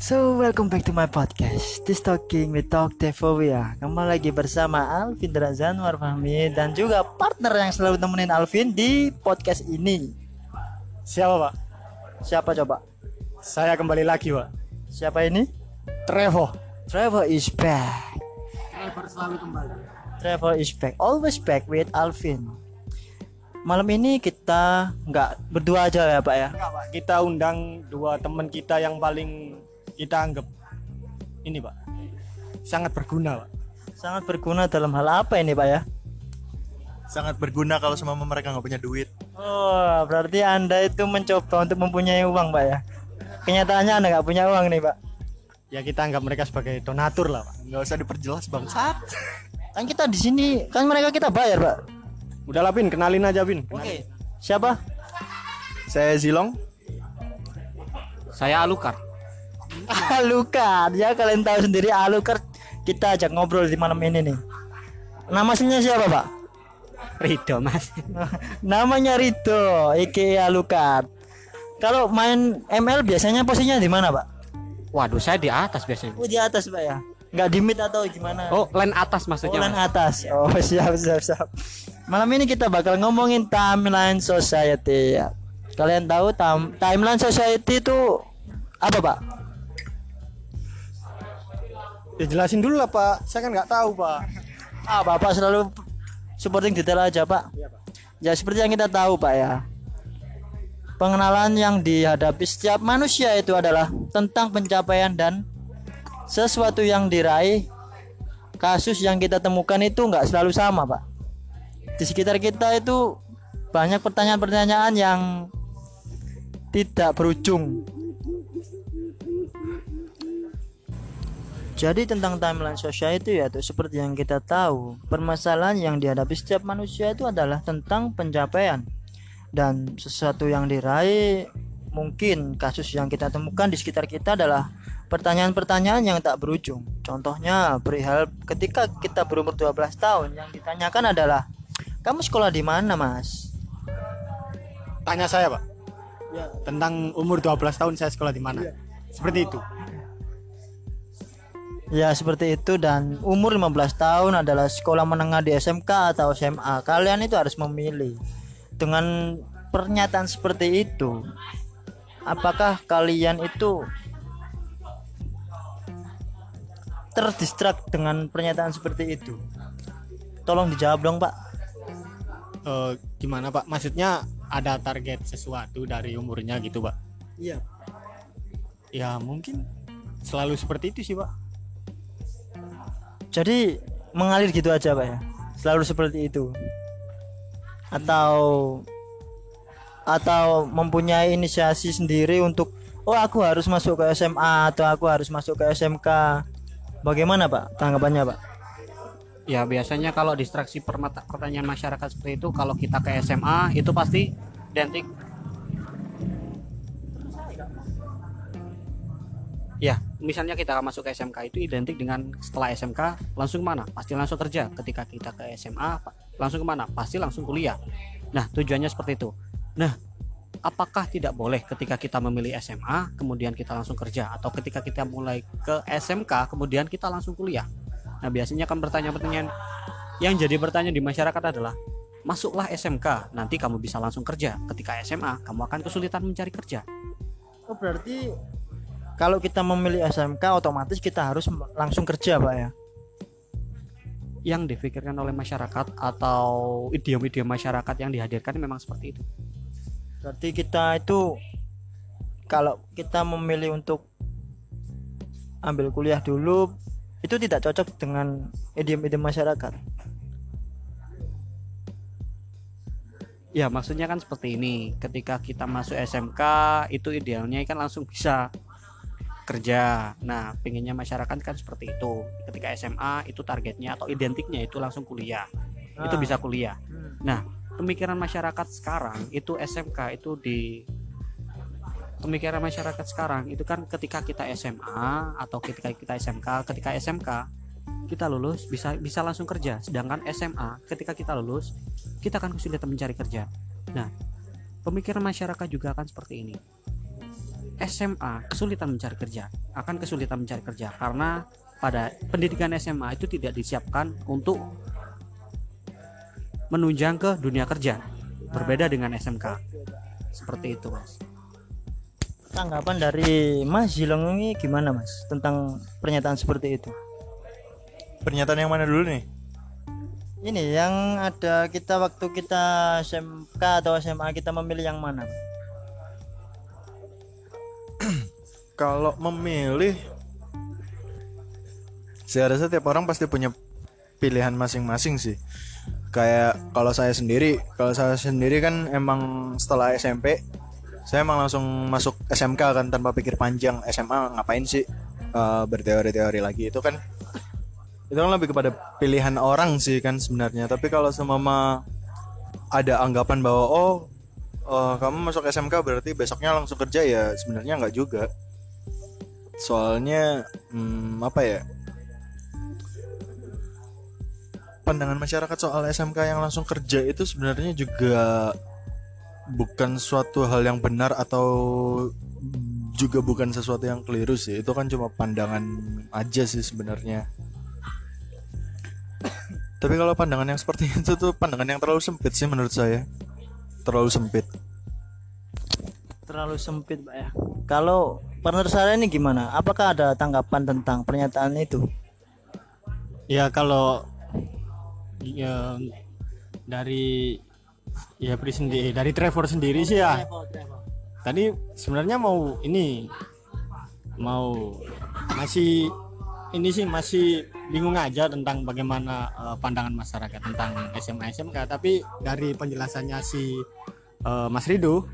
So welcome back to my podcast. This Talking with Talk Devovia. Kembali lagi bersama Alvin Drazan Warfahmi Dan juga partner yang selalu temenin Alvin di podcast ini. Siapa pak? Siapa coba? Saya kembali lagi pak. Siapa ini? Trevo. Trevor is back. Trevor selalu kembali. Trevor is back. Always back with Alvin. Malam ini kita nggak berdua aja ya pak ya? Enggak pak. Kita undang dua teman kita yang paling kita anggap Ini pak. Sangat berguna pak. Sangat berguna dalam hal apa ini pak ya? sangat berguna kalau semua mereka nggak punya duit. Oh berarti anda itu mencoba untuk mempunyai uang pak ya? Kenyataannya anda nggak punya uang nih pak. Ya kita anggap mereka sebagai donatur lah pak. Nggak usah diperjelas bangsat Kan kita di sini kan mereka kita bayar pak. Udah lah Bin. Kenalin aja Bin. Oke. Siapa? saya Zilong. Saya Alukar. Alukar. Ya kalian tahu sendiri Alukar kita ajak ngobrol di malam ini nih. Nama aslinya siapa, Pak? Rido Mas. Namanya Rito, aka Alukar. Kalau main ML biasanya posisinya di mana, Pak? Waduh, saya di atas biasanya. Oh, di atas, Pak ya. Nggak di mid atau gimana? Oh, line atas Oh, maksudnya. line Mas. atas. Oh, siap, siap, siap. Malam ini kita bakal ngomongin timeline society ya. Kalian tahu tam- timeline society itu apa, Pak? Ya jelasin dulu lah pak Saya kan nggak tahu pak Ah, Bapak selalu supporting detail aja, Pak. Ya seperti yang kita tahu, Pak ya. Pengenalan yang dihadapi setiap manusia itu adalah tentang pencapaian dan sesuatu yang diraih. Kasus yang kita temukan itu nggak selalu sama, Pak. Di sekitar kita itu banyak pertanyaan-pertanyaan yang tidak berujung. Jadi tentang timeline society yaitu seperti yang kita tahu, permasalahan yang dihadapi setiap manusia itu adalah tentang pencapaian. Dan sesuatu yang diraih mungkin kasus yang kita temukan di sekitar kita adalah pertanyaan-pertanyaan yang tak berujung. Contohnya perihal ketika kita berumur 12 tahun yang ditanyakan adalah kamu sekolah di mana, Mas? Tanya saya pak. Tentang umur 12 tahun saya sekolah di mana? Seperti itu Ya seperti itu dan umur 15 tahun adalah sekolah menengah di SMK atau SMA. Kalian itu harus memilih. Dengan pernyataan seperti itu, apakah kalian itu terdistrak dengan pernyataan seperti itu? Tolong dijawab dong, Pak. Eh, Gimana pak Maksudnya ada target sesuatu dari umurnya gitu pak Iya. Ya mungkin Selalu seperti itu sih pak Jadi mengalir gitu aja, Pak ya. Selalu seperti itu. Atau atau mempunyai inisiasi sendiri untuk oh aku harus masuk ke SMA atau aku harus masuk ke SMK. Bagaimana, Pak? Tanggapannya, Pak? Ya, biasanya kalau distraksi permata- pertanyaan masyarakat seperti itu kalau kita ke SMA itu pasti identik Ya, misalnya kita masuk ke SMK itu identik dengan setelah SMK langsung mana? Pasti langsung kerja. Ketika kita ke SMA langsung ke mana? Pasti langsung kuliah. Nah, tujuannya seperti itu. Nah, apakah tidak boleh ketika kita memilih SMA kemudian kita langsung kerja atau ketika kita mulai ke SMK kemudian kita langsung kuliah? Nah, biasanya kan pertanyaan-pertanyaan yang jadi pertanyaan di masyarakat adalah masuklah SMK, nanti kamu bisa langsung kerja. Ketika SMA, kamu akan kesulitan mencari kerja. Oh, berarti kalau kita memilih SMK otomatis kita harus langsung kerja, Pak ya. Yang difikirkan oleh masyarakat atau idiom-idiom masyarakat yang dihadirkan memang seperti itu. Berarti kita itu kalau kita memilih untuk ambil kuliah dulu itu tidak cocok dengan idiom-idiom masyarakat. Ya, maksudnya kan seperti ini. Ketika kita masuk SMK, itu idealnya kan langsung bisa kerja. Nah, pinginnya masyarakat kan seperti itu. Ketika SMA itu targetnya atau identiknya itu langsung kuliah. Itu Ah. bisa kuliah. Hmm. Nah, pemikiran masyarakat sekarang itu SMK itu di pemikiran masyarakat sekarang itu kan ketika kita SMA atau ketika kita SMK, ketika SMK kita lulus bisa bisa langsung kerja sedangkan SMA ketika kita lulus kita akan kesulitan mencari kerja nah pemikiran masyarakat juga akan seperti ini SMA kesulitan mencari kerja. Akan kesulitan mencari kerja karena pada pendidikan SMA itu tidak disiapkan untuk menunjang ke dunia kerja. Berbeda dengan SMK seperti itu mas. Tanggapan dari Mas Jilong ini gimana Mas? Tentang pernyataan seperti itu. Pernyataan yang mana dulu nih? ini yang ada kita waktu kita SMK atau SMA kita memilih yang mana Kalau memilih saya rasa tiap orang pasti punya pilihan masing-masing sih. Kayak kalau saya sendiri, kalau saya sendiri kan emang setelah SMP saya emang langsung masuk SMK kan tanpa pikir panjang. SMA ngapain sih eh, berteori-teori lagi itu kan itu kan lebih kepada pilihan orang sih kan sebenarnya. Tapi kalau semama ada anggapan bahwa oh eh, kamu masuk SMK berarti besoknya langsung kerja ya sebenarnya nggak juga soalnya hmm, apa ya? Pandangan masyarakat soal SMK yang langsung kerja itu sebenarnya juga bukan suatu hal yang benar atau juga bukan sesuatu yang keliru sih. Itu kan cuma pandangan aja sih sebenarnya. Tapi kalau pandangan yang seperti itu tuh pandangan yang terlalu sempit sih menurut saya. Terlalu sempit. Terlalu sempit Pak ya. Kalau partner saya ini gimana? Apakah ada tanggapan tentang pernyataan itu? Ya kalau ya, dari ya Pri sendiri dari Trevor sendiri sih ya. Tadi sebenarnya mau ini mau masih ini sih masih bingung aja tentang bagaimana eh, pandangan masyarakat tentang SMA SMK tapi dari penjelasannya si eh, Mas Rido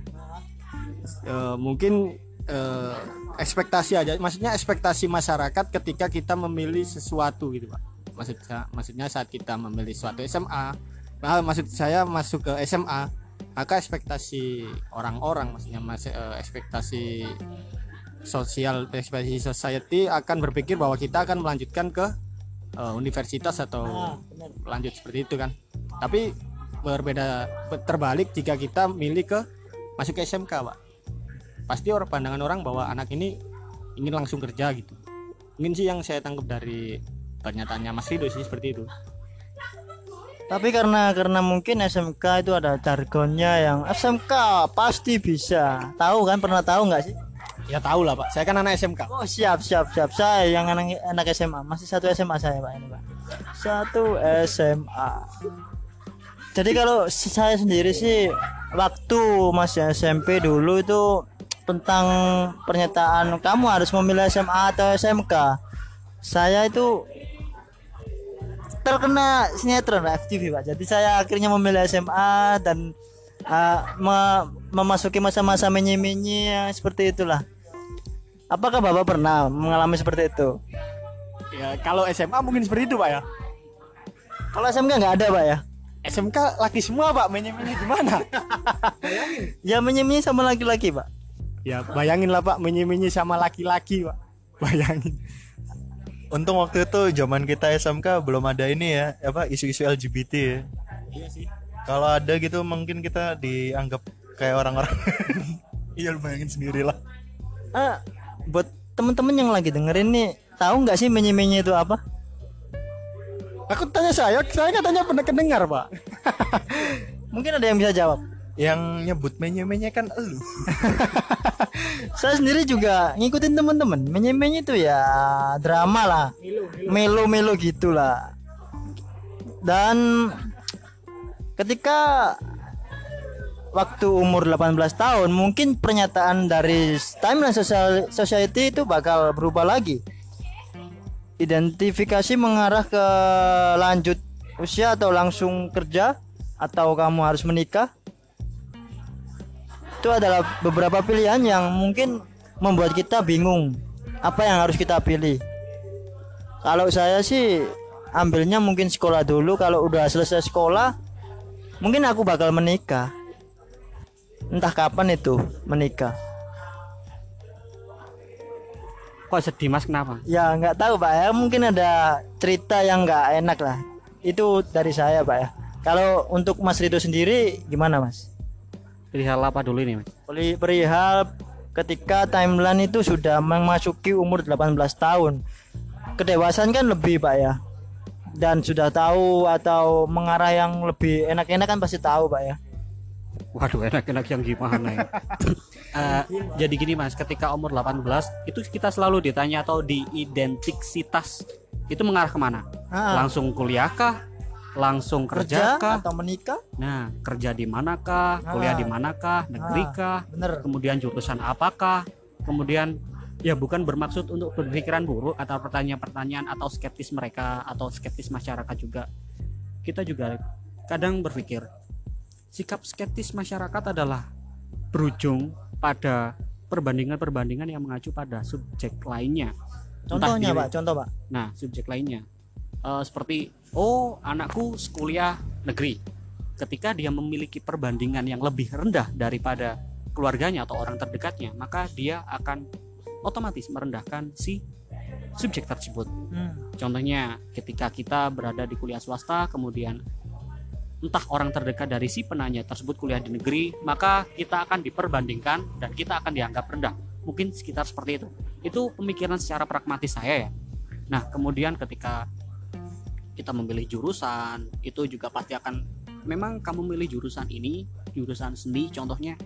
eh, mungkin eh, ekspektasi aja. Maksudnya ekspektasi masyarakat ketika kita memilih sesuatu gitu Pak. Maksudnya maksudnya saat kita memilih suatu SMA nah, maksud saya masuk ke SMA maka ekspektasi orang-orang maksudnya masih eh, ekspektasi sosial ekspektasi society akan berpikir bahwa kita akan melanjutkan ke eh, universitas atau lanjut seperti itu kan. Tapi berbeda terbalik jika kita milih ke masuk ke SMK pak pasti orang pandangan orang bahwa anak ini ingin langsung kerja gitu. Mungkin sih yang saya tangkap dari pernyataannya Mas Rido sih seperti itu. Tapi karena karena mungkin SMK itu ada jargonnya yang SMK pasti bisa. Tahu kan? Pernah tahu nggak sih? Ya tahu lah pak. Saya kan anak SMK oh siap siap siap. Saya yang anak anak SMA masih satu SMA saya pak ini pak. Satu SMA jadi kalau saya sendiri sih waktu masih SMP dulu itu tentang pernyataan kamu harus memilih SMA atau SMK saya itu terkena sinetron FTV pak. Jadi saya akhirnya memilih SMA dan uh, me- memasuki masa-masa menye-menye yang seperti itulah. Apakah bapak pernah mengalami seperti itu? Ya kalau SMA mungkin seperti itu pak ya. Kalau SMK nggak ada pak ya? SMK laki semua pak menye-menye gimana ya menye-menye sama laki-laki pak ya bayangin lah pak menye-menye sama laki-laki pak. Bayangin. Untung waktu itu zaman kita SMK belum ada ini ya apa isu-isu LGBT ya. Iya sih. Kalau ada gitu mungkin kita dianggap kayak orang-orang. Iya lu bayangin sendiri lah. Ah buat temen-temen yang lagi dengerin nih tahu nggak sih menye-menye itu apa? Aku tanya saya saya katanya pernah kedengar pak. Mungkin ada yang bisa jawab yang nyebut menye-menye kan elu. Saya sendiri juga ngikutin temen-temen menye-menye itu ya drama lah. Melo-melo gitulah. Dan ketika waktu umur 18 tahun mungkin pernyataan dari timeline social society itu bakal berubah lagi. Identifikasi mengarah ke lanjut usia atau langsung kerja atau kamu harus menikah itu adalah beberapa pilihan yang mungkin membuat kita bingung apa yang harus kita pilih. Kalau saya sih ambilnya mungkin sekolah dulu. Kalau udah selesai sekolah mungkin aku bakal menikah. Entah kapan itu menikah. Kok sedih mas? Kenapa? Ya nggak tahu pak ya. Mungkin ada cerita yang nggak enak lah. Itu dari saya pak ya. Kalau untuk Mas Rido sendiri gimana Mas perihal apa dulu ini mas? Perihal ketika timeline itu sudah memasuki umur 18 tahun. Kedewasaan kan lebih pak ya. Dan sudah tahu atau mengarah yang lebih enak-enak kan pasti tahu pak ya. Waduh enak-enak yang gimana ya? Eh, Jadi gini mas ketika umur 18 itu kita selalu ditanya atau diidentiksitas itu mengarah ke mana? Ah, langsung kuliah kah langsung kerja, kerja kah? atau menikah? Nah kerja di manakah? Kuliah Ah. di manakah? Negeri Ah. kah? bener. Kemudian jurusan apakah kemudian ya bukan bermaksud untuk berpikiran buruk atau pertanyaan-pertanyaan atau skeptis mereka atau skeptis masyarakat juga. Kita juga kadang berpikir sikap skeptis masyarakat adalah berujung pada perbandingan-perbandingan yang mengacu pada subjek lainnya. Contohnya pak contoh pak. Nah, subjek lainnya Eh, seperti oh, anakku kuliah negeri. Ketika dia memiliki perbandingan yang lebih rendah daripada keluarganya atau orang terdekatnya, maka dia akan otomatis merendahkan si subjek tersebut. Hmm. Contohnya, ketika kita berada di kuliah swasta, kemudian entah orang terdekat dari si penanya tersebut kuliah di negeri, maka kita akan diperbandingkan dan kita akan dianggap rendah. Mungkin sekitar seperti itu. Itu pemikiran secara pragmatis saya ya. Nah, kemudian ketika kita memilih jurusan, itu juga pasti akan memang kamu milih jurusan ini, jurusan seni contohnya,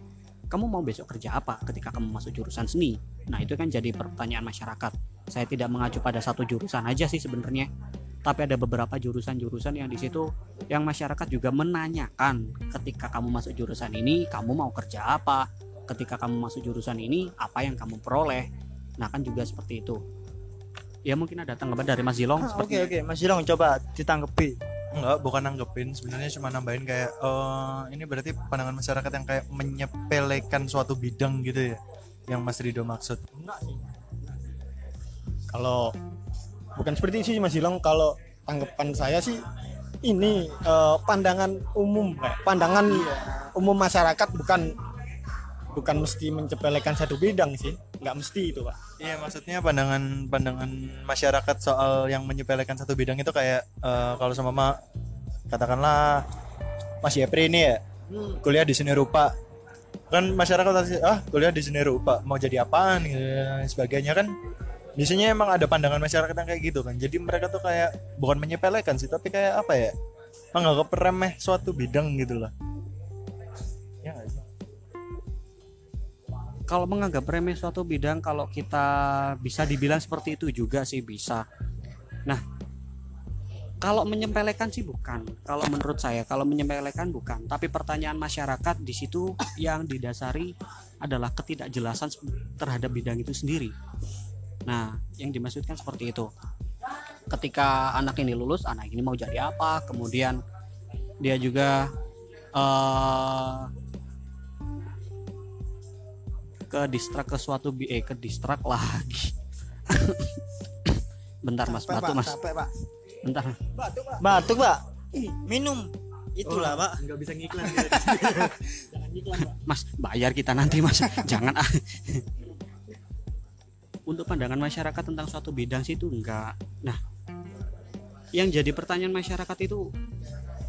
kamu mau besok kerja apa ketika kamu masuk jurusan seni? Nah, itu kan jadi pertanyaan masyarakat. Saya tidak mengacu pada satu jurusan aja sih sebenarnya. Tapi ada beberapa jurusan-jurusan yang di situ yang masyarakat juga menanyakan ketika kamu masuk jurusan ini, kamu mau kerja apa? Ketika kamu masuk jurusan ini, apa yang kamu peroleh? Nah, kan juga seperti itu. Ya mungkin ada tanggapan dari Mas Zilong Ah, oke oke Mas Jilong coba ditanggepi Enggak, bukan nanggepin. Sebenarnya cuma nambahin kayak eh ini berarti pandangan masyarakat yang kayak menyepelekan suatu bidang gitu ya. Yang Mas Rido maksud. kalau bukan seperti itu sih Mas Ilong kalau tanggapan saya sih ini eh, pandangan umum kayak pandangan umum masyarakat bukan bukan mesti mencepelekan satu bidang sih nggak mesti itu pak. Iya, maksudnya pandangan pandangan masyarakat soal yang menyepelekan satu bidang itu kayak eh, kalau sama ma katakanlah Mas Yepri ini ya kuliah di seni rupa. Kan masyarakat ah kuliah di seni rupa mau jadi apaan? Gitu, dan sebagainya. Kan biasanya emang ada pandangan masyarakat yang kayak gitu kan. Jadi mereka tuh kayak bukan menyepelekan sih tapi kayak apa ya menganggap remeh suatu bidang gitu lah kalau menganggap remeh suatu bidang kalau kita bisa dibilang seperti itu juga sih bisa. Nah kalau menyepelekan sih bukan. Kalau menurut saya kalau menyepelekan bukan. Tapi pertanyaan masyarakat di situ yang didasari adalah ketidakjelasan terhadap bidang itu sendiri. Nah yang dimaksudkan seperti itu. Ketika anak ini lulus anak ini mau jadi apa? Kemudian dia juga eh ke distrak ke suatu bi- eh ke distrak lagi. Bentar mas. Batuk mas. Pak. Bentar. Batuk pak. Minum. Itulah pak. Nggak bisa ngiklan. Mas bayar kita nanti mas. Jangan. Ah untuk pandangan masyarakat tentang suatu bidang sih itu enggak. Nah yang jadi pertanyaan masyarakat itu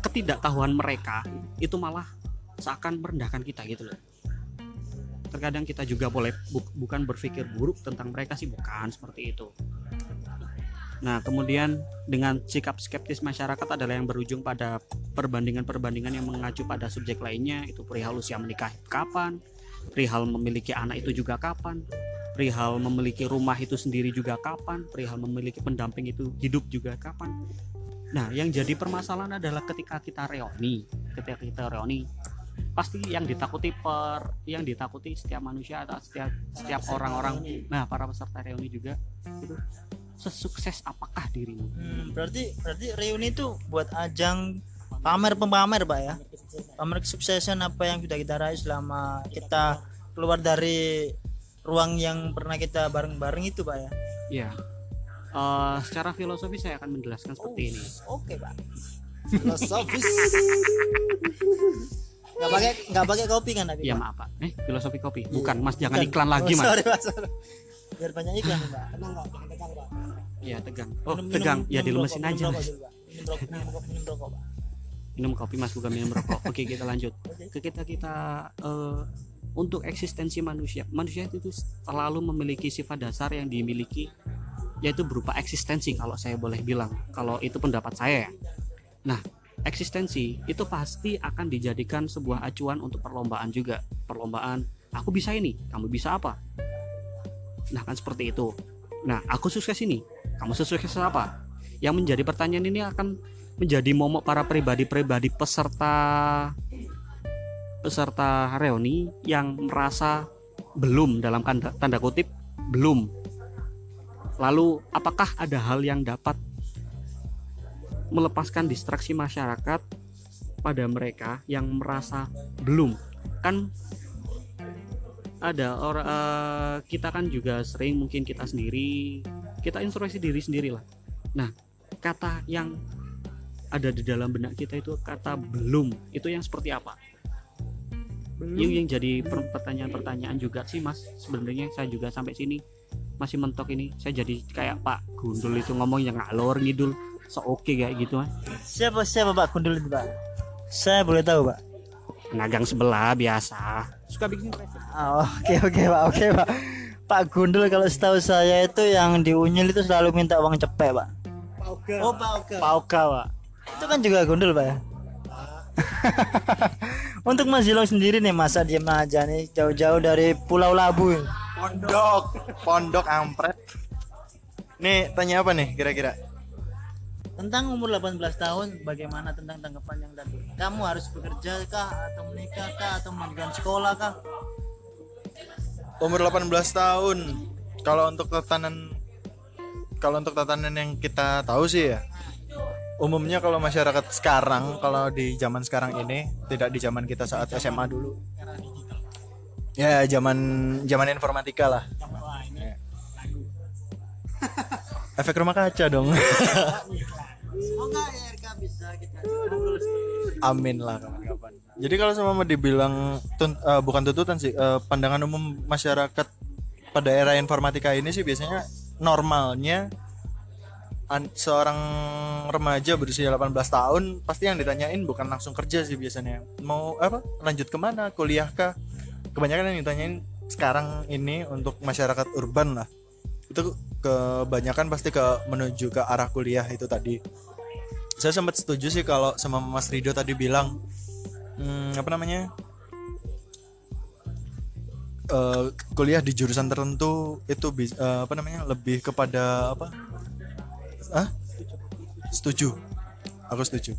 ketidaktahuan mereka itu malah seakan merendahkan kita gitu loh terkadang kita juga boleh bu- bukan berpikir buruk tentang mereka sih bukan seperti itu. Nah kemudian dengan sikap skeptis masyarakat adalah yang berujung pada perbandingan-perbandingan yang mengacu pada subjek lainnya itu perihal usia menikah kapan perihal memiliki anak itu juga kapan perihal memiliki rumah itu sendiri juga kapan perihal memiliki pendamping itu hidup juga kapan. Nah yang jadi permasalahan adalah ketika kita reuni ketika kita reuni pasti yang ditakuti per yang ditakuti setiap manusia atau setiap setiap orang-orang. Nah para peserta reuni juga itu sesukses apakah dirimu? Hmm, berarti berarti reuni itu buat ajang pamer pemamer pak ya? Pamer kesuksesan apa yang sudah kita raih selama kita keluar dari ruang yang pernah kita bareng-bareng itu pak ya? Ya Eh, secara filosofi saya akan menjelaskan seperti ini. oke pak. Filosofis nggak pakai nggak pakai kopi kan tadi ya Pak? maaf pak. Eh filosofi kopi. Bukan Iya. mas jangan Bukan. iklan lagi Oh, mas. sorry, Pak, sorry. biar banyak iklan nih, pak. Ya tegang oh Minum- tegang. minum- ya dilemesin aja minum mas. rokok Pak. minum rokok minum rokok minum rokok pak. Minum kopi mas bukan minum rokok. Oke kita lanjut. Ke kita kita eh, untuk eksistensi manusia. Manusia itu selalu memiliki sifat dasar yang dimiliki yaitu berupa eksistensi kalau saya boleh bilang. Kalau itu pendapat saya ya. Nah eksistensi itu pasti akan dijadikan sebuah acuan untuk perlombaan juga. Perlombaan aku bisa ini kamu bisa apa? Nah kan seperti itu. Nah aku sukses ini kamu sukses apa? Yang menjadi pertanyaan ini akan menjadi momok para pribadi-pribadi peserta peserta reuni yang merasa belum dalam tanda, tanda kutip belum. Lalu apakah ada hal yang dapat melepaskan distraksi masyarakat pada mereka yang merasa belum. Kan ada orang uh, kita kan juga sering mungkin kita sendiri kita introspeksi diri sendiri lah nah kata yang ada di dalam benak kita itu kata belum. Itu yang seperti apa? Belum. yang, yang jadi pertanyaan-pertanyaan juga sih mas. Sebenarnya saya juga sampai sini masih mentok ini. Saya jadi kayak Pak Gundul itu ngomong yang ngalor ngidul so oke okay kayak gitu mas siapa siapa Pak? Gundul itu Pak. Saya boleh tahu Pak? Penagang sebelah biasa. Suka bikin oh, oke oke Pak oke Pak. Pak Gundul kalau setahu saya itu yang di Unyil itu selalu minta uang cepet Pak. Pauka. Oh Pauka Pauka Pak. Itu kan juga Gundul Pak ya? Untuk Mas Jilong sendiri nih masa diem aja nih jauh-jauh dari Pulau Labu. Pondok, pondok ampret. Nih tanya apa nih kira-kira? Tentang umur 18 tahun, bagaimana tentang tanggapan yang tadi? Kamu harus bekerja kah atau menikah kah atau melanjutkan sekolah kah? Umur 18 tahun. Kalau untuk tatanan kalau untuk tatanan yang kita tahu sih ya umumnya kalau masyarakat sekarang kalau di zaman sekarang ini tidak di zaman kita saat SMA dulu ya zaman zaman informatika lah efek rumah kaca dong amin lah. Kapan-kapan. Jadi kalau sama dibilang tunt, uh, bukan tuntutan sih uh, pandangan umum masyarakat pada era informatika ini sih biasanya normalnya an seorang remaja berusia 18 tahun pasti yang ditanyain bukan langsung kerja sih biasanya. Mau apa? Lanjut ke mana? Kuliah kah kebanyakan yang ditanyain sekarang ini untuk masyarakat urban lah itu kebanyakan pasti ke menuju ke arah kuliah itu tadi. Saya sempat setuju sih kalau sama Mas Rido tadi bilang hmm, apa namanya uh, kuliah di jurusan tertentu itu uh, apa namanya lebih kepada apa? Ah setuju. Aku setuju.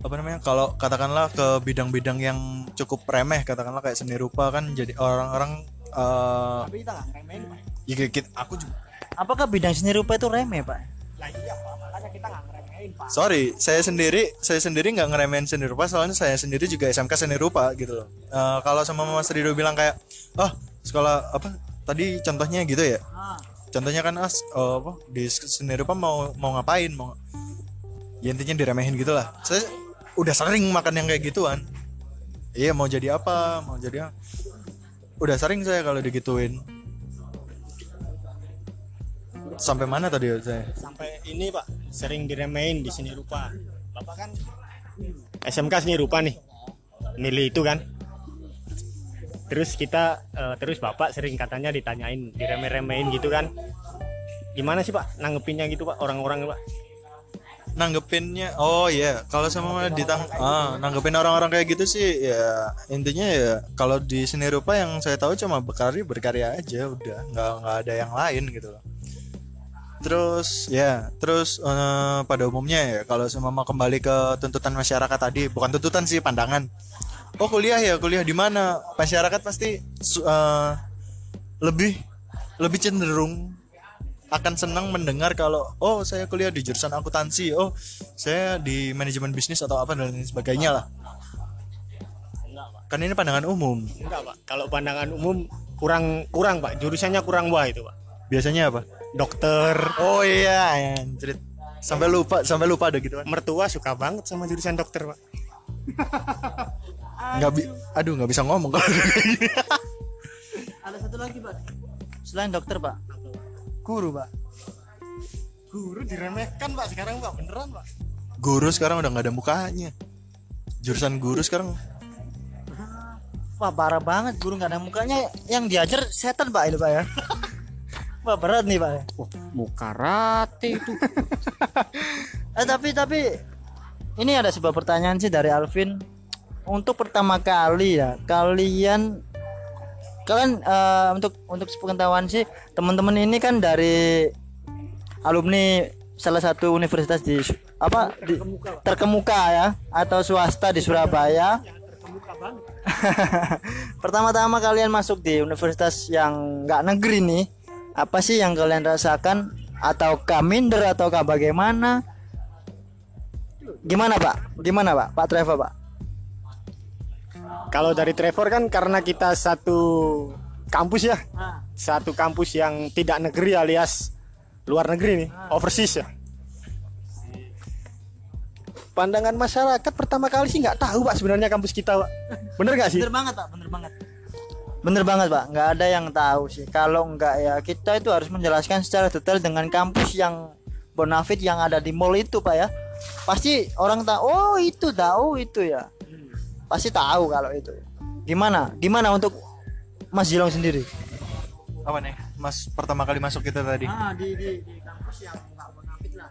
Apa namanya kalau katakanlah ke bidang-bidang yang cukup remeh katakanlah kayak seni rupa kan jadi orang-orang uh, tapi kita remehin pak. ya kita, aku juga apakah bidang seni rupa itu remeh pak? Lah iya pak. Makanya kita nggak ngeremehin pak. Sorry saya sendiri saya sendiri nggak ngeremehin seni rupa soalnya saya sendiri juga SMK seni rupa gitu loh. Uh, kalau sama Mas Rido bilang kayak oh sekolah apa tadi contohnya gitu ya. Ah. Contohnya kan as uh, apa di seni rupa mau mau ngapain? Mau ya intinya diremehin gitulah saya udah sering makan yang kayak gituan. Iya mau jadi apa mau jadi apa udah sering saya kalau digituin. Sampai mana tadi saya sampai ini pak. Sering diremehin di seni rupa. Bapak kan SMK seni rupa nih. Milih itu kan. Terus kita uh, terus bapak sering katanya ditanyain diremeh-remehin gitu kan. Gimana sih pak nanggepinnya gitu pak? Orang-orang pak nanggepinnya oh ya yeah. kalau sama ditang ah nanggepin orang-orang kayak gitu sih ya intinya ya kalau di seni rupa yang saya tahu cuma berkarya berkarya aja udah nggak nggak ada yang lain gitu loh terus ya terus uh, pada umumnya ya kalau sama mau kembali ke tuntutan masyarakat tadi bukan tuntutan sih pandangan oh kuliah ya kuliah di mana masyarakat pasti uh, lebih lebih cenderung akan senang mendengar kalau oh saya kuliah di jurusan akuntansi oh saya di manajemen bisnis atau apa dan lain sebagainya lah. Enggak pak. Kan ini pandangan umum. Enggak pak. Kalau pandangan umum kurang kurang pak. Jurusannya kurang wah itu pak. Biasanya apa? Dokter. Oh iya cerit sampai lupa sampai lupa ada gitu kan mertua suka banget sama jurusan dokter pak. Nggak bi aduh nggak bisa ngomong kalau ada satu lagi pak. Selain dokter pak guru pak. Guru diremehkan pak. Sekarang pak beneran pak. Guru sekarang udah nggak ada mukanya. Jurusan guru sekarang wah parah banget. Guru nggak ada mukanya. Yang diajar setan pak itu pak ya. Wah berat nih pak ya. Wah, mau karate itu. eh tapi tapi ini ada sebuah pertanyaan sih dari Alvin. Untuk pertama kali ya kalian kalian eh, untuk untuk sepengetahuan sih teman-teman ini kan dari alumni salah satu universitas di apa di, terkemuka ya atau swasta di Surabaya. Pertama-tama kalian masuk di universitas yang nggak negeri nih apa sih yang kalian rasakan? Atau minder ataukah bagaimana? Gimana pak? Gimana pak? Pak Trevor pak Kalau dari Trevor kan karena kita satu kampus ya, satu kampus yang tidak negeri alias luar negeri nih, overseas ya. Pandangan masyarakat pertama kali sih nggak tahu pak sebenarnya kampus kita pak. Bener nggak sih? bener banget pak bener banget. Bener banget pak. Nggak ada yang tahu sih. Kalau nggak ya kita itu harus menjelaskan secara detail dengan kampus yang bonafit yang ada di mall itu pak ya. Pasti orang tahu oh itu tahu itu ya pasti tahu kalau itu gimana gimana untuk Mas Jilong sendiri Apa nih? Mas pertama kali masuk kita tadi. ah di di, di kampus yang nggak bonafit lah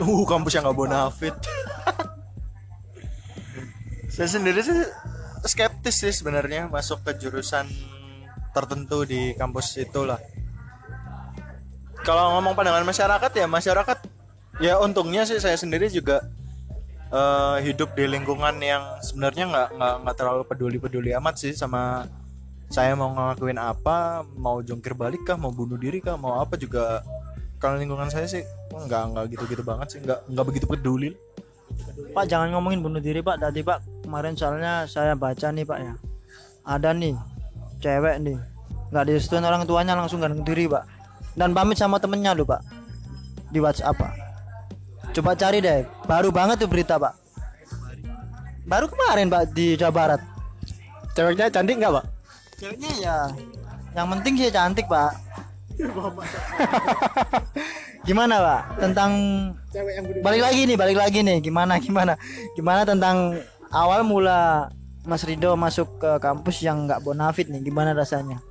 Uh, kampus yang nggak bonafit. Saya sendiri sih skeptis sih sebenarnya masuk ke jurusan tertentu di kampus itulah. Kalau ngomong pandangan masyarakat ya masyarakat ya untungnya sih saya sendiri juga eh, hidup di lingkungan yang sebenarnya nggak nggak nggak terlalu peduli peduli amat sih sama saya mau ngelakuin apa mau jungkir balik kah mau bunuh diri kah mau apa juga. Kalau lingkungan saya sih nggak nggak gitu gitu banget sih. Nggak nggak begitu peduli. Pak jangan ngomongin bunuh diri Pak. Tadi Pak kemarin soalnya saya baca nih Pak ya. Ada nih cewek nih. Nggak direstuin orang tuanya langsung gantung diri Pak. Dan pamit sama temennya loh Pak di WhatsApp Pak coba cari deh. Baru banget tuh berita Pak. Baru kemarin Pak di Jawa Barat. Ceweknya cantik nggak pak? ceweknya ya. Yang penting sih cantik Pak. Gimana Pak? Tentang balik lagi nih balik lagi nih. Gimana gimana? Gimana tentang awal mula Mas Rido masuk ke kampus yang nggak bonafit nih? Gimana rasanya?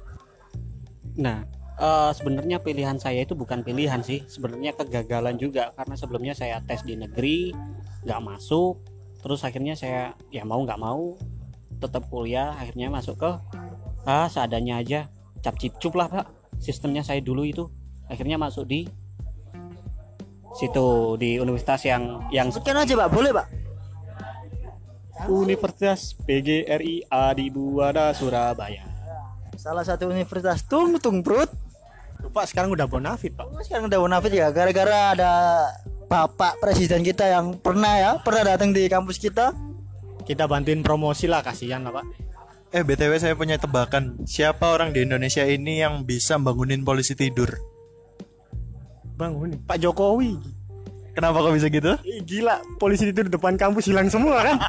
Nah, eh, sebenarnya pilihan saya itu bukan pilihan sih, sebenarnya kegagalan juga karena sebelumnya saya tes di negeri nggak masuk, terus akhirnya saya ya mau nggak mau tetap kuliah, akhirnya masuk ke ah seadanya aja, cap cip cup lah pak, sistemnya saya dulu itu, akhirnya masuk di situ di universitas yang yang sebutkan aja Pak. Boleh Pak? Universitas PGRI Adibuana Surabaya. salah satu universitas. Tung tung perut Pak sekarang udah bonafit pak. sekarang udah bonafit ya gara-gara ada Bapak Presiden kita yang pernah ya pernah datang di kampus kita Kita bantuin promosi lah kasihan lah pak. eh btw saya punya tebakan siapa orang di Indonesia ini yang bisa bangunin polisi tidur Bangun Pak Jokowi. kenapa kok bisa gitu Ih, gila polisi di depan kampus hilang semua kan?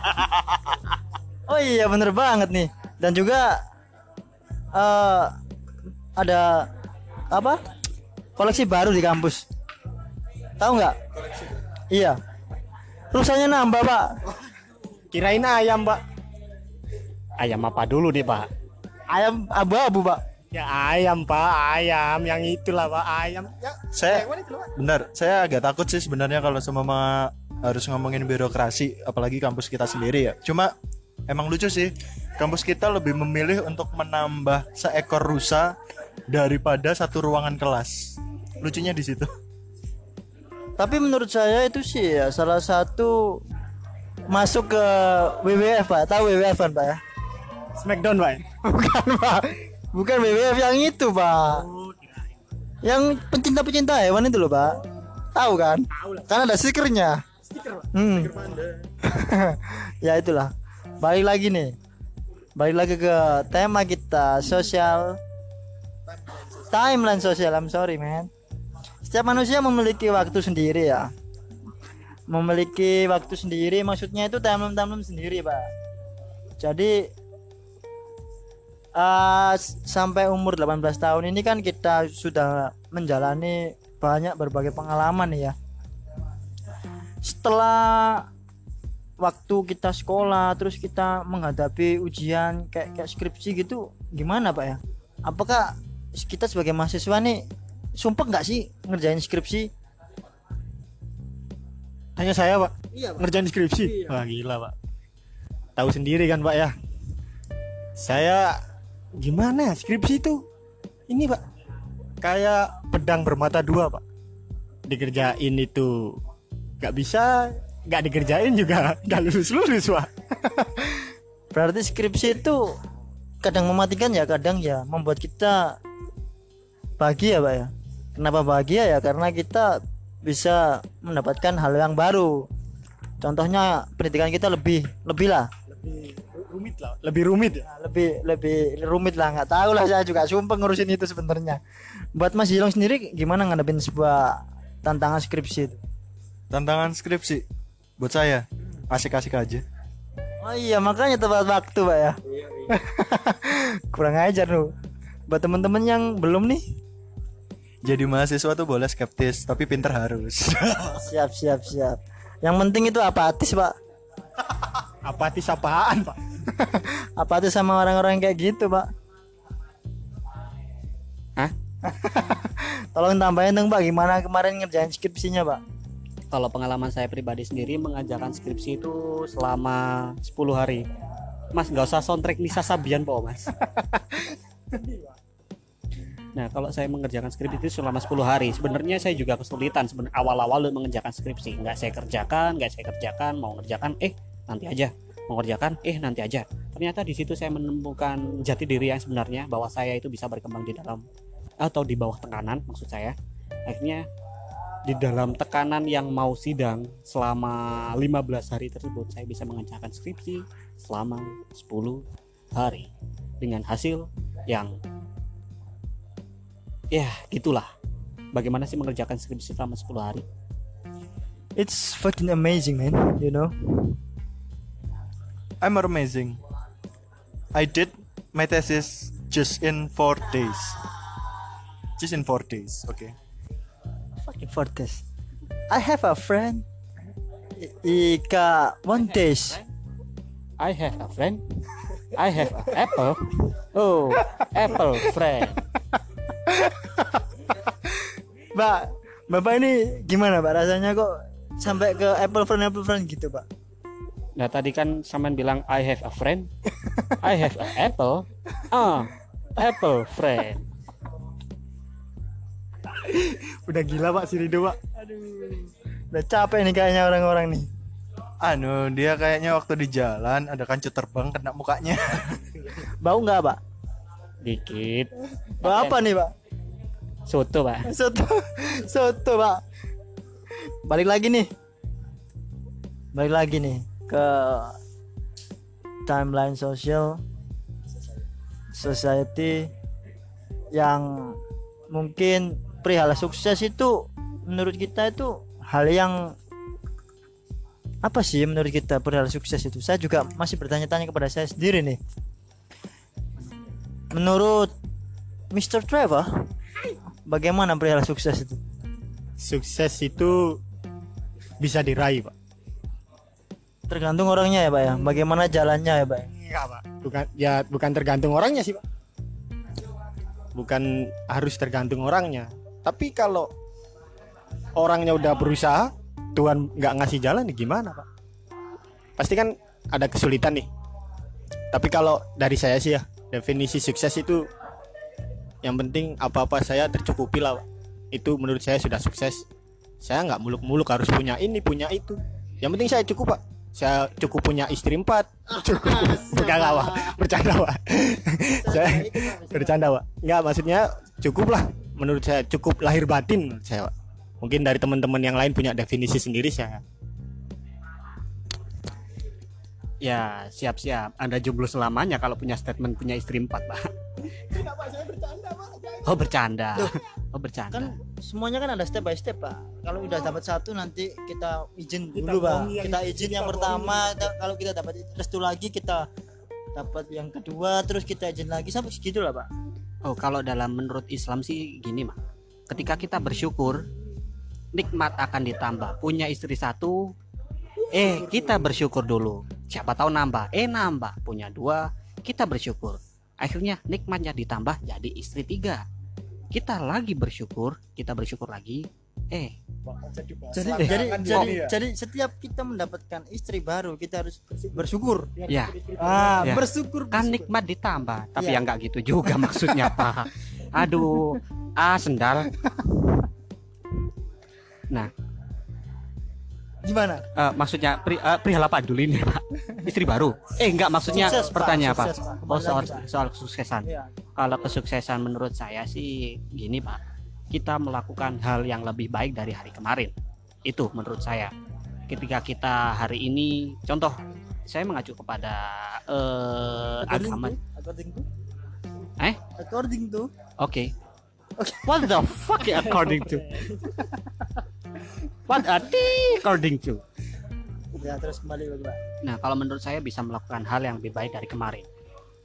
Oh iya bener banget nih dan juga eh ada apa? Koleksi baru di kampus. Tahu nggak? Iya. Rusanya nambah pak. Kirain ayam pak. ayam apa dulu nih pak? ayam abu-abu pak. Ya ayam pak, ayam yang itulah pak. Ayam. Ya, saya benar saya agak takut sih sebenarnya kalau semua harus ngomongin birokrasi apalagi kampus kita sendiri ya. Cuma emang lucu sih kampus kita lebih memilih untuk menambah seekor rusa daripada satu ruangan kelas. Lucunya di situ. Tapi menurut saya itu sih ya salah satu masuk ke WWF pak. Tahu WWF kan pak ya? Smackdown pak. bukan pak. Bukan WWF yang itu pak. Yang pencinta-pencinta hewan itu loh pak. Tahu kan? Kan ada stikernya. Hmm. ya itulah. Balik lagi nih. Balik lagi ke tema kita sosial timeline sosial I'm sorry man. Setiap manusia memiliki waktu sendiri ya. Memiliki waktu sendiri maksudnya itu timeline timeline sendiri pak. Jadi s- sampai umur 18 tahun ini kan kita sudah menjalani banyak berbagai pengalaman ya. Setelah waktu kita sekolah terus kita menghadapi ujian kayak kayak skripsi gitu gimana pak ya? Apakah kita sebagai mahasiswa nih sumpah nggak sih ngerjain skripsi Tanya saya pak, iya ngerjain skripsi. Wah gila pak. Tahu sendiri kan pak ya. Saya gimana skripsi itu? Ini pak, kayak pedang bermata dua pak. Dikerjain itu nggak bisa, nggak dikerjain juga nggak lulus lulus pak. berarti skripsi itu kadang mematikan ya kadang ya membuat kita bahagia pak ya? Kenapa bahagia? Ya karena kita bisa mendapatkan hal yang baru. Contohnya pendidikan kita lebih lebih lah. Lebih rumit lah, lebih rumit ya. Nah, lebih lebih rumit lah. Nggak tahu lah saya juga sumpah ngurusin itu sebenarnya. Buat Mas Jilong sendiri gimana ngadepin sebuah tantangan skripsi itu? Tantangan skripsi? Buat saya? Asik-asik aja. oh iya makanya tepat waktu pak ya? Kurang ajar lu buat temen-temen yang belum nih Jadi mahasiswa tuh boleh skeptis tapi pinter harus. siap siap siap. Yang penting itu apatis pak. Apatis apaan pak? apatis sama orang-orang kayak gitu pak. Hah? tolong tambahin dong pak. Gimana kemarin ngerjain skripsinya pak? Kalau pengalaman saya pribadi sendiri mengajarkan skripsi itu selama 10 hari. Mas nggak usah soundtrack Nisa Sabian po mas nah kalau saya mengerjakan skripsi itu selama 10 hari. Sebenarnya saya juga kesulitan. Sebenarnya awal-awal mengerjakan skripsi. Nggak saya kerjakan nggak saya kerjakan. Mau ngerjakan eh nanti aja. Mau ngerjakan eh nanti aja. Ternyata di situ saya menemukan jati diri yang sebenarnya bahwa saya itu bisa berkembang di dalam atau di bawah tekanan maksud saya. Akhirnya di dalam tekanan yang mau sidang selama 15 hari tersebut saya bisa mengerjakan skripsi selama 10 hari. Dengan hasil yang ya gitulah. Bagaimana sih mengerjakan skripsi selama 10 hari? It's fucking amazing man you know? I'm amazing. I did my thesis just in four days. Just in four days, okay. fucking for this I have a friend. I- Ika one days. I have a friend. I have a apple. Oh apple friend Mbak Bapak ini gimana Pak rasanya kok sampai ke Apple friend Apple friend gitu Pak nah tadi kan saman bilang I have a friend. I have a apple. Ah apple friend. Udah gila pak si Rido pak. udah capek nih kayaknya orang-orang nih. Anu, dia kayaknya waktu di jalan ada kancut terbang kena mukanya. bau nggak Pak? Dikit. Bau apa nih Pak soto pak. Soto. Soto Pak. Balik lagi nih. Balik lagi nih ke timeline sosial society yang mungkin perihal sukses itu menurut kita itu hal yang apa sih menurut kita perihal sukses itu? Saya juga masih bertanya-tanya kepada saya sendiri nih. Menurut Mr. Trevor bagaimana perihal sukses itu Sukses itu bisa diraih pak. tergantung orangnya ya pak ya bagaimana jalannya ya pak? Enggak pak. Bukan ya bukan tergantung orangnya sih pak. Bukan harus tergantung orangnya. Tapi kalau orangnya udah berusaha, Tuhan nggak ngasih jalan, ya gimana pak? Pasti kan ada kesulitan nih. Tapi kalau dari saya sih ya, definisi sukses itu yang penting apa-apa saya tercukupi lah. Itu menurut saya sudah sukses. Saya nggak muluk-muluk harus punya ini, punya itu. Yang penting saya cukup pak. Saya cukup punya istri empat. Cukup. Bukan nggak, pak. Bercanda pak. saya bercanda pak. Nggak maksudnya cukup lah. Menurut saya cukup lahir batin menurut saya pak. Mungkin dari teman-teman yang lain punya definisi sendiri saya. Ya, siap-siap. Anda jomblo selamanya kalau punya statement punya istri empat, Pak. Oh, bercanda. Oh, bercanda. kan semuanya kan ada step by step pak. Kalau udah dapat satu nanti kita izin dulu pak. kita izin kita yang pertama kalau kita dapat restu lagi kita dapat yang kedua terus kita izin lagi sampai segitu lah pak. Oh, kalau dalam menurut Islam sih gini, Mak. Ketika kita bersyukur, nikmat akan ditambah. Punya istri satu, eh kita bersyukur dulu. Siapa tahu nambah. Eh nambah. Punya dua kita bersyukur akhirnya nikmatnya ditambah jadi istri tiga. Kita lagi bersyukur kita bersyukur lagi. Eh jadi jadi jadi, jadi setiap kita mendapatkan istri baru kita harus bersyukur. ya. ah Ya. bersyukur kan bersyukur. nikmat ditambah tapi Iya. ya nggak gitu juga maksudnya pak. Aduh ah sendal. Nah gimana eh, maksudnya pri, eh, perihal apa dulu ini pak istri baru eh enggak maksudnya Sukses, Pak. pertanyaan apa Sukses, Pak. oh soal Pak. soal kesuksesan Iya. kalau kesuksesan menurut saya sih gini pak kita melakukan hal yang lebih baik dari hari kemarin itu menurut saya ketika kita hari ini contoh saya mengacu kepada according agama to according to Eh? according to Oke. What the fuck ya according to? What are they according to? ya terus kembali lagi pak Nah, kalau menurut saya bisa melakukan hal yang lebih baik dari kemarin.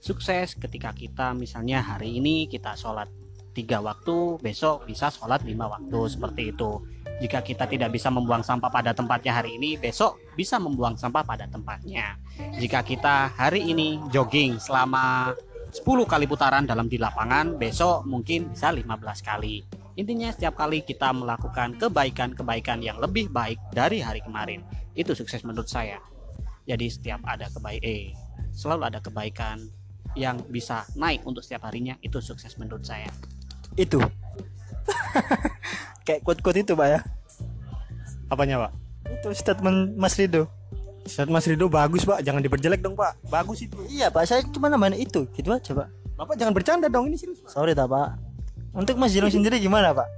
Sukses ketika kita misalnya hari ini kita sholat tiga waktu, besok bisa sholat lima waktu seperti itu. Jika kita tidak bisa membuang sampah pada tempatnya hari ini, besok bisa membuang sampah pada tempatnya. Jika kita hari ini jogging selama 10 kali putaran dalam di lapangan, besok mungkin bisa 15 kali. Intinya setiap kali kita melakukan kebaikan-kebaikan yang lebih baik dari hari kemarin, itu sukses menurut saya. Jadi setiap ada kebaik eh selalu ada kebaikan yang bisa naik untuk setiap harinya itu sukses menurut saya. itu kayak quote-quote itu pak ya Apanya pak? itu statement Mas Rido Set Mas Rido bagus pak, jangan diperjelek dong pak. Bagus itu. iya pak. Saya cuma nambahin itu. Gitu aja pak. Bapak jangan bercanda dong. Ini serius. Pak. sorry tak pak. Untuk Mas Jilong sendiri gimana pak?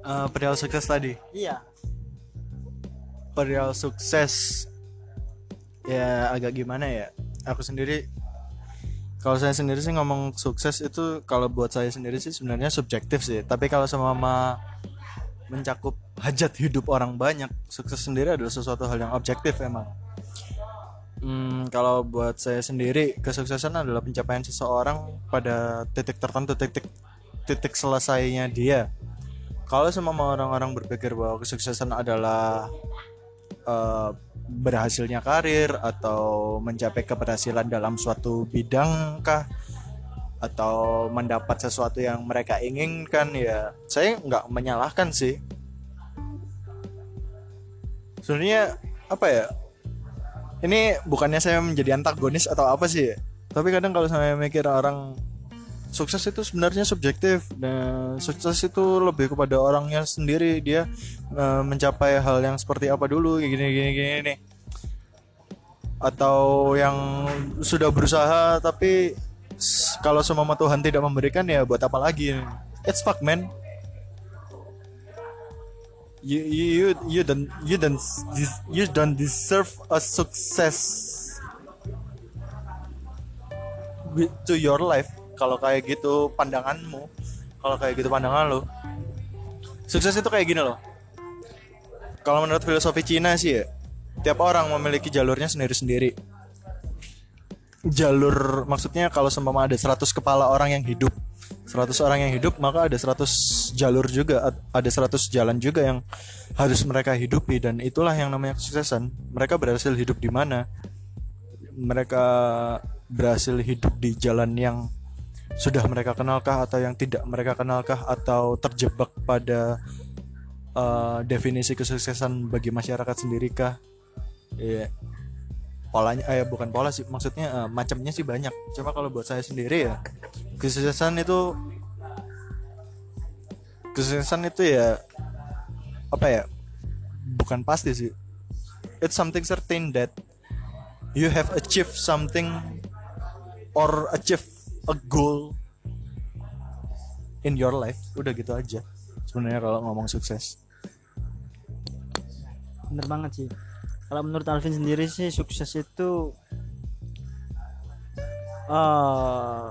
Eh, perihal sukses tadi? Iya. Perihal sukses ya agak gimana ya? Aku sendiri kalau saya sendiri sih ngomong sukses itu kalau buat saya sendiri sih sebenarnya subjektif sih. Tapi kalau sama mencakup hajat hidup orang banyak sukses sendiri adalah sesuatu hal yang objektif emang. Hmm, kalau buat saya sendiri kesuksesan adalah pencapaian seseorang pada titik tertentu titik titik selesainya dia. Kalau semua orang-orang berpikir bahwa kesuksesan adalah eh, berhasilnya karir atau mencapai keberhasilan dalam suatu bidang kah atau mendapat sesuatu yang mereka inginkan ya saya nggak menyalahkan sih sebenarnya apa ya ini bukannya saya menjadi antagonis atau apa sih? Tapi kadang kalau saya mikir orang sukses itu sebenarnya subjektif. Dan sukses itu lebih kepada orangnya sendiri. Dia eh, mencapai hal yang seperti apa dulu gini gini gini nih atau yang sudah berusaha tapi kalau semua Tuhan tidak memberikan ya buat apa lagi? It's fuck man you you you, you don't you don't you don't deserve a success. To your life kalau kayak gitu pandanganmu kalau kayak gitu pandangan lo sukses itu kayak gini loh. Kalau menurut filosofi Cina sih ya tiap orang memiliki jalurnya sendiri-sendiri. Jalur maksudnya kalau seumpama ada 100 kepala orang yang hidup 100 orang yang hidup maka ada 100 jalur juga ad- ada 100 jalan juga yang harus mereka hidupi dan itulah yang namanya kesuksesan. Mereka berhasil hidup di mana? Mereka berhasil hidup di jalan yang sudah mereka kenalkah atau yang tidak mereka kenalkah atau terjebak pada eh, definisi kesuksesan bagi masyarakat sendirikah Iya. Polanya eh bukan pola sih, maksudnya eh, macamnya sih banyak. Cuma kalau buat saya sendiri ya, kesuksesan itu kesuksesan itu ya apa ya? Bukan pasti sih. It's something certain that you have achieved something or achieve a goal in your life. Udah gitu aja. Sebenarnya kalau ngomong sukses. bener banget sih kalau menurut Alvin sendiri sih sukses itu eh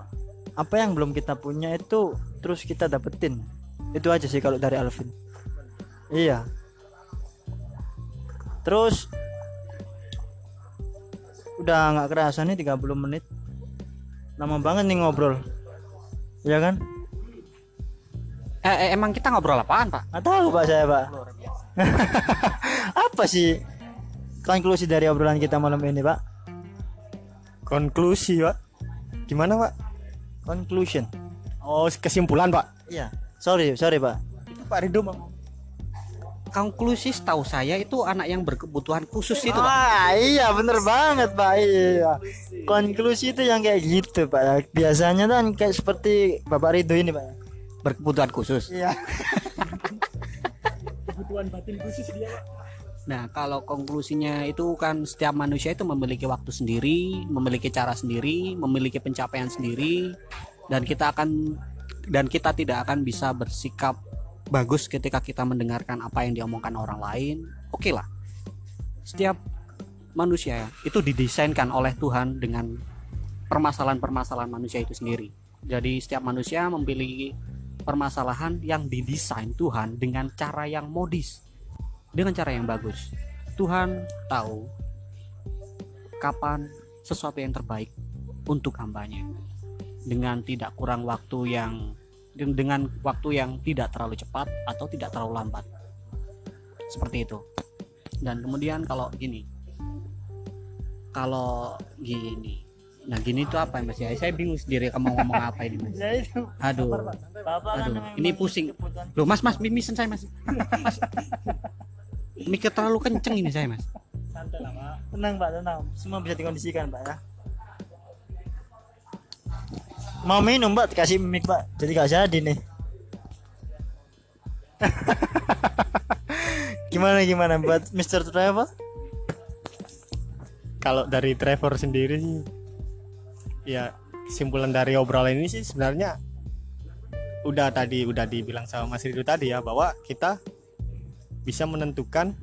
apa yang belum kita punya itu terus kita dapetin. Itu aja sih kalau dari Alvin. Iya. Terus udah nggak kerasa nih 30 menit. Lama banget nih ngobrol. Iya kan? Eh, eh, emang kita ngobrol apaan pak? nggak tahu pak saya pak. Apa sih konklusi dari obrolan kita malam ini pak Konklusi, Pak. Gimana, Pak? conclusion Oh, kesimpulan, Pak. iya sorry sorry pak Itu Pak Rido mau. konklusi setahu saya itu anak yang berkebutuhan khusus itu Pak. ah iya bener banget pak iya konklusi itu yang kayak gitu pak biasanya kan kayak seperti bapak Ridho ini pak berkebutuhan khusus iya Kebutuhan batin khusus dia, Pak. Nah, kalau konklusinya itu kan setiap manusia itu memiliki waktu sendiri, memiliki cara sendiri, memiliki pencapaian sendiri dan kita akan dan kita tidak akan bisa bersikap bagus ketika kita mendengarkan apa yang diomongkan orang lain. Oke lah. Setiap manusia itu didesainkan oleh Tuhan dengan permasalahan-permasalahan manusia itu sendiri. Jadi setiap manusia memiliki permasalahan yang didesain Tuhan dengan cara yang modis dengan cara yang bagus. Tuhan tahu kapan sesuatu yang terbaik untuk hambanya. Dengan tidak kurang waktu yang dengan waktu yang tidak terlalu cepat atau tidak terlalu lambat. Seperti itu. Dan kemudian kalau gini. Kalau gini. Nah gini itu apa mas? Ya saya bingung sendiri kamu ngomong apa ini mas. Ya aduh. Kan Aduh, ini pusing. loh mas mas mimisan saya Mas. mikir terlalu kenceng ini saya mas. Santai lah, Pak. tenang pak tenang. Semua bisa dikondisikan pak ya. Mau minum pak? Kasih mic pak. Jadi gak jadi nih. Gimana gimana buat Mr. Trevor? Kalau dari Trevor sendiri sih ya kesimpulan dari obrolan ini sih sebenarnya udah tadi udah dibilang sama Mas Rido tadi ya bahwa kita bisa menentukan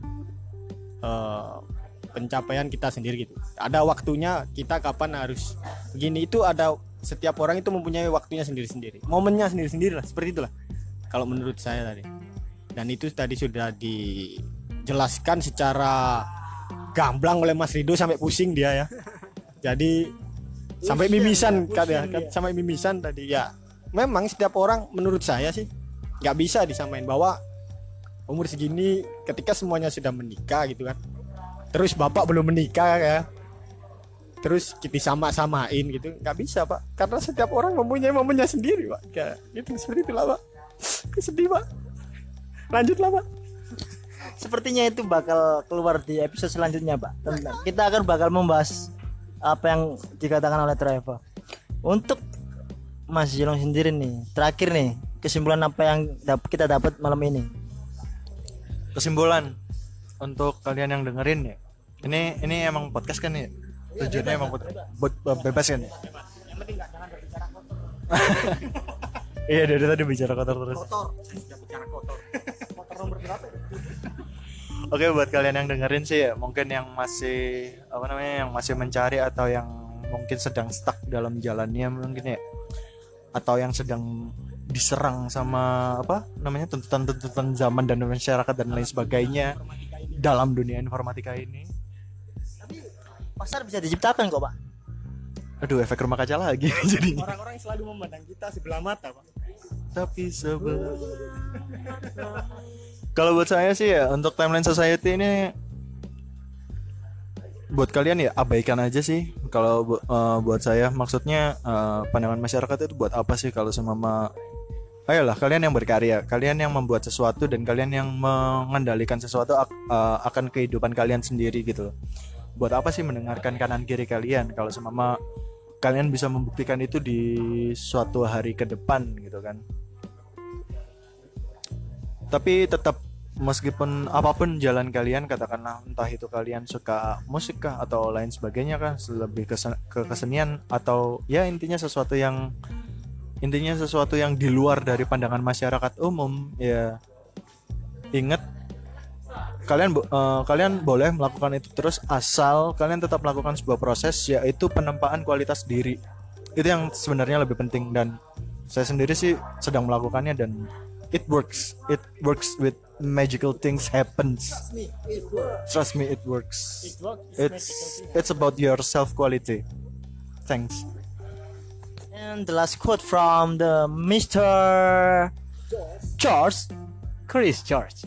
eh, pencapaian kita sendiri gitu. Ada waktunya kita kapan harus begini itu ada setiap orang itu mempunyai waktunya sendiri-sendiri. Momennya sendiri-sendiri lah seperti itulah. Kalau menurut saya tadi. Dan itu tadi sudah dijelaskan secara gamblang oleh Mas Rido sampai pusing dia ya. Jadi sampai mimisan kan ya, kan sampai mimisan tadi ya. Memang setiap orang menurut saya sih nggak bisa disamain bahwa umur segini ketika semuanya sudah menikah gitu kan. Terus bapak belum menikah ya. Terus kita sama-samain gitu. Nggak bisa pak. Karena setiap orang mempunyai momennya sendiri pak. Kayak gitu seperti itulah pak. Sedih pak. Lanjutlah pak. Sepertinya itu bakal keluar di episode selanjutnya pak. Tentang- kita akan bakal membahas apa yang dikatakan oleh Trevor. Untuk Mas Jilong sendiri nih terakhir nih kesimpulan apa yang kita dapat malam ini kesimpulan untuk kalian yang dengerin ya. Ini ini emang podcast kan ya? Tujuannya emang buat bebas kan ya iya dari tadi bicara kotor terus. Oke buat kalian yang dengerin sih ya mungkin yang masih apa namanya yang masih mencari atau yang mungkin sedang stuck dalam jalannya mungkin ya. Atau yang sedang diserang sama apa namanya tuntutan-tuntutan zaman dan masyarakat dan lain sebagainya dalam dunia informatika ini. pasar bisa diciptakan kok pak Aduh efek rumah kaca lagi jadi. orang-orang yang selalu memandang kita sebelah mata pak Tapi sebelah. Kalau buat saya sih ya untuk timeline society ini buat kalian ya abaikan aja sih. Kalau bu- eh, buat saya maksudnya eh, pandangan masyarakat itu buat apa sih kalau semama Ayolah kalian yang berkarya, kalian yang membuat sesuatu dan kalian yang mengendalikan sesuatu eh, akan kehidupan kalian sendiri gitu loh. Buat apa sih mendengarkan kanan kiri kalian kalau semama kalian bisa membuktikan itu di suatu hari ke depan gitu kan tapi tetap meskipun apa pun jalan kalian katakanlah entah itu kalian suka musik kah atau lain sebagainya kah lebih ke kesenian atau ya intinya sesuatu yang intinya sesuatu yang di luar dari pandangan masyarakat umum. Ya. Ingat kalian eh, kalian boleh melakukan itu terus asal kalian tetap melakukan sebuah proses yaitu penempaan kualitas diri. Itu yang sebenarnya lebih penting dan saya sendiri sih sedang melakukannya dan it works. It works with magical things happens. Trust me it works. It's it's about your self quality thanks and the last quote from the Mr. George. Chris George.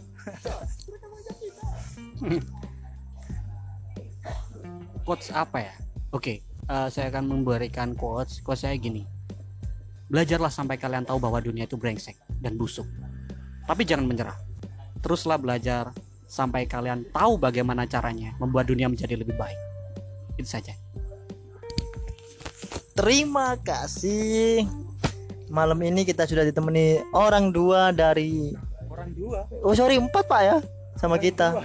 Quotes apa ya? Oke eh, saya akan memberikan quotes. Quotes saya gini. Belajarlah sampai kalian tahu bahwa dunia itu brengsek dan busuk. Tapi jangan menyerah. Teruslah belajar sampai kalian tahu bagaimana caranya membuat dunia menjadi lebih baik. Itu saja Terima kasih. Malam ini kita sudah ditemani orang dua dari orang dua Oh sorry empat pak ya sama kita.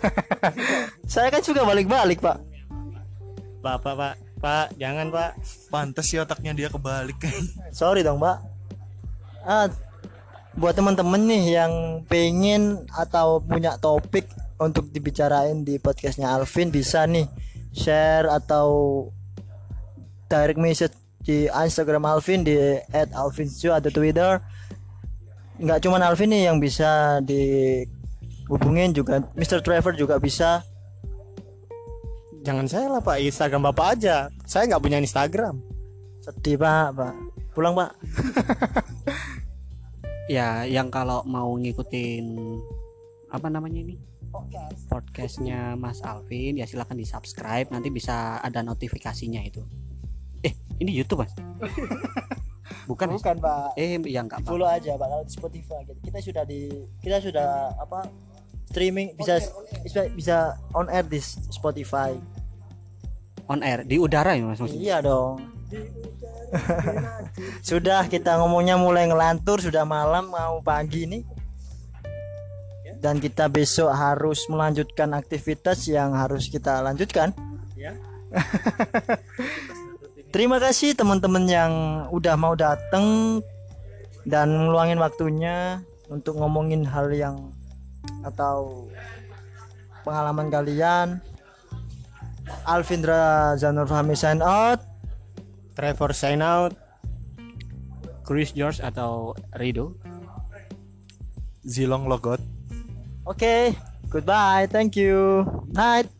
Saya kan juga balik-balik pak. pak pak pak pak jangan pak Pantes sih otaknya dia kebalik Sorry dong pak. Ah, buat teman-teman nih yang pengen atau punya topik untuk dibicarain di podcastnya Alvin bisa nih share atau direct message di Instagram Alvin di @alvinsu atau Twitter. Nggak cuma Alvin nih yang bisa dihubungin juga Mr. Trevor juga bisa. jangan saya lah pak Instagram bapak aja saya nggak punya Instagram Sedih pak, pak. Pulang pak. ya yang kalau mau ngikutin apa namanya ini podcastnya Mas Alvin ya silahkan di subscribe nanti bisa ada notifikasinya itu ini YouTube mas? Bukan? Bukan pak. eh yang enggak follow aja pak. Kalau di Spotify gitu. kita sudah di kita sudah apa streaming bisa bisa bisa on air di Spotify. On air di udara ya mas maksudnya? Iya dong. Sudah kita ngomongnya mulai ngelantur sudah malam mau pagi nih dan kita besok harus melanjutkan aktivitas yang harus kita lanjutkan Terima kasih teman-teman yang udah mau datang dan ngeluangin waktunya untuk ngomongin hal yang atau pengalaman kalian. Alvindra Zanur Fahmi sign out. Trevor sign out Chris George atau Rido Zilong logot Oke, goodbye. Thank you. Night.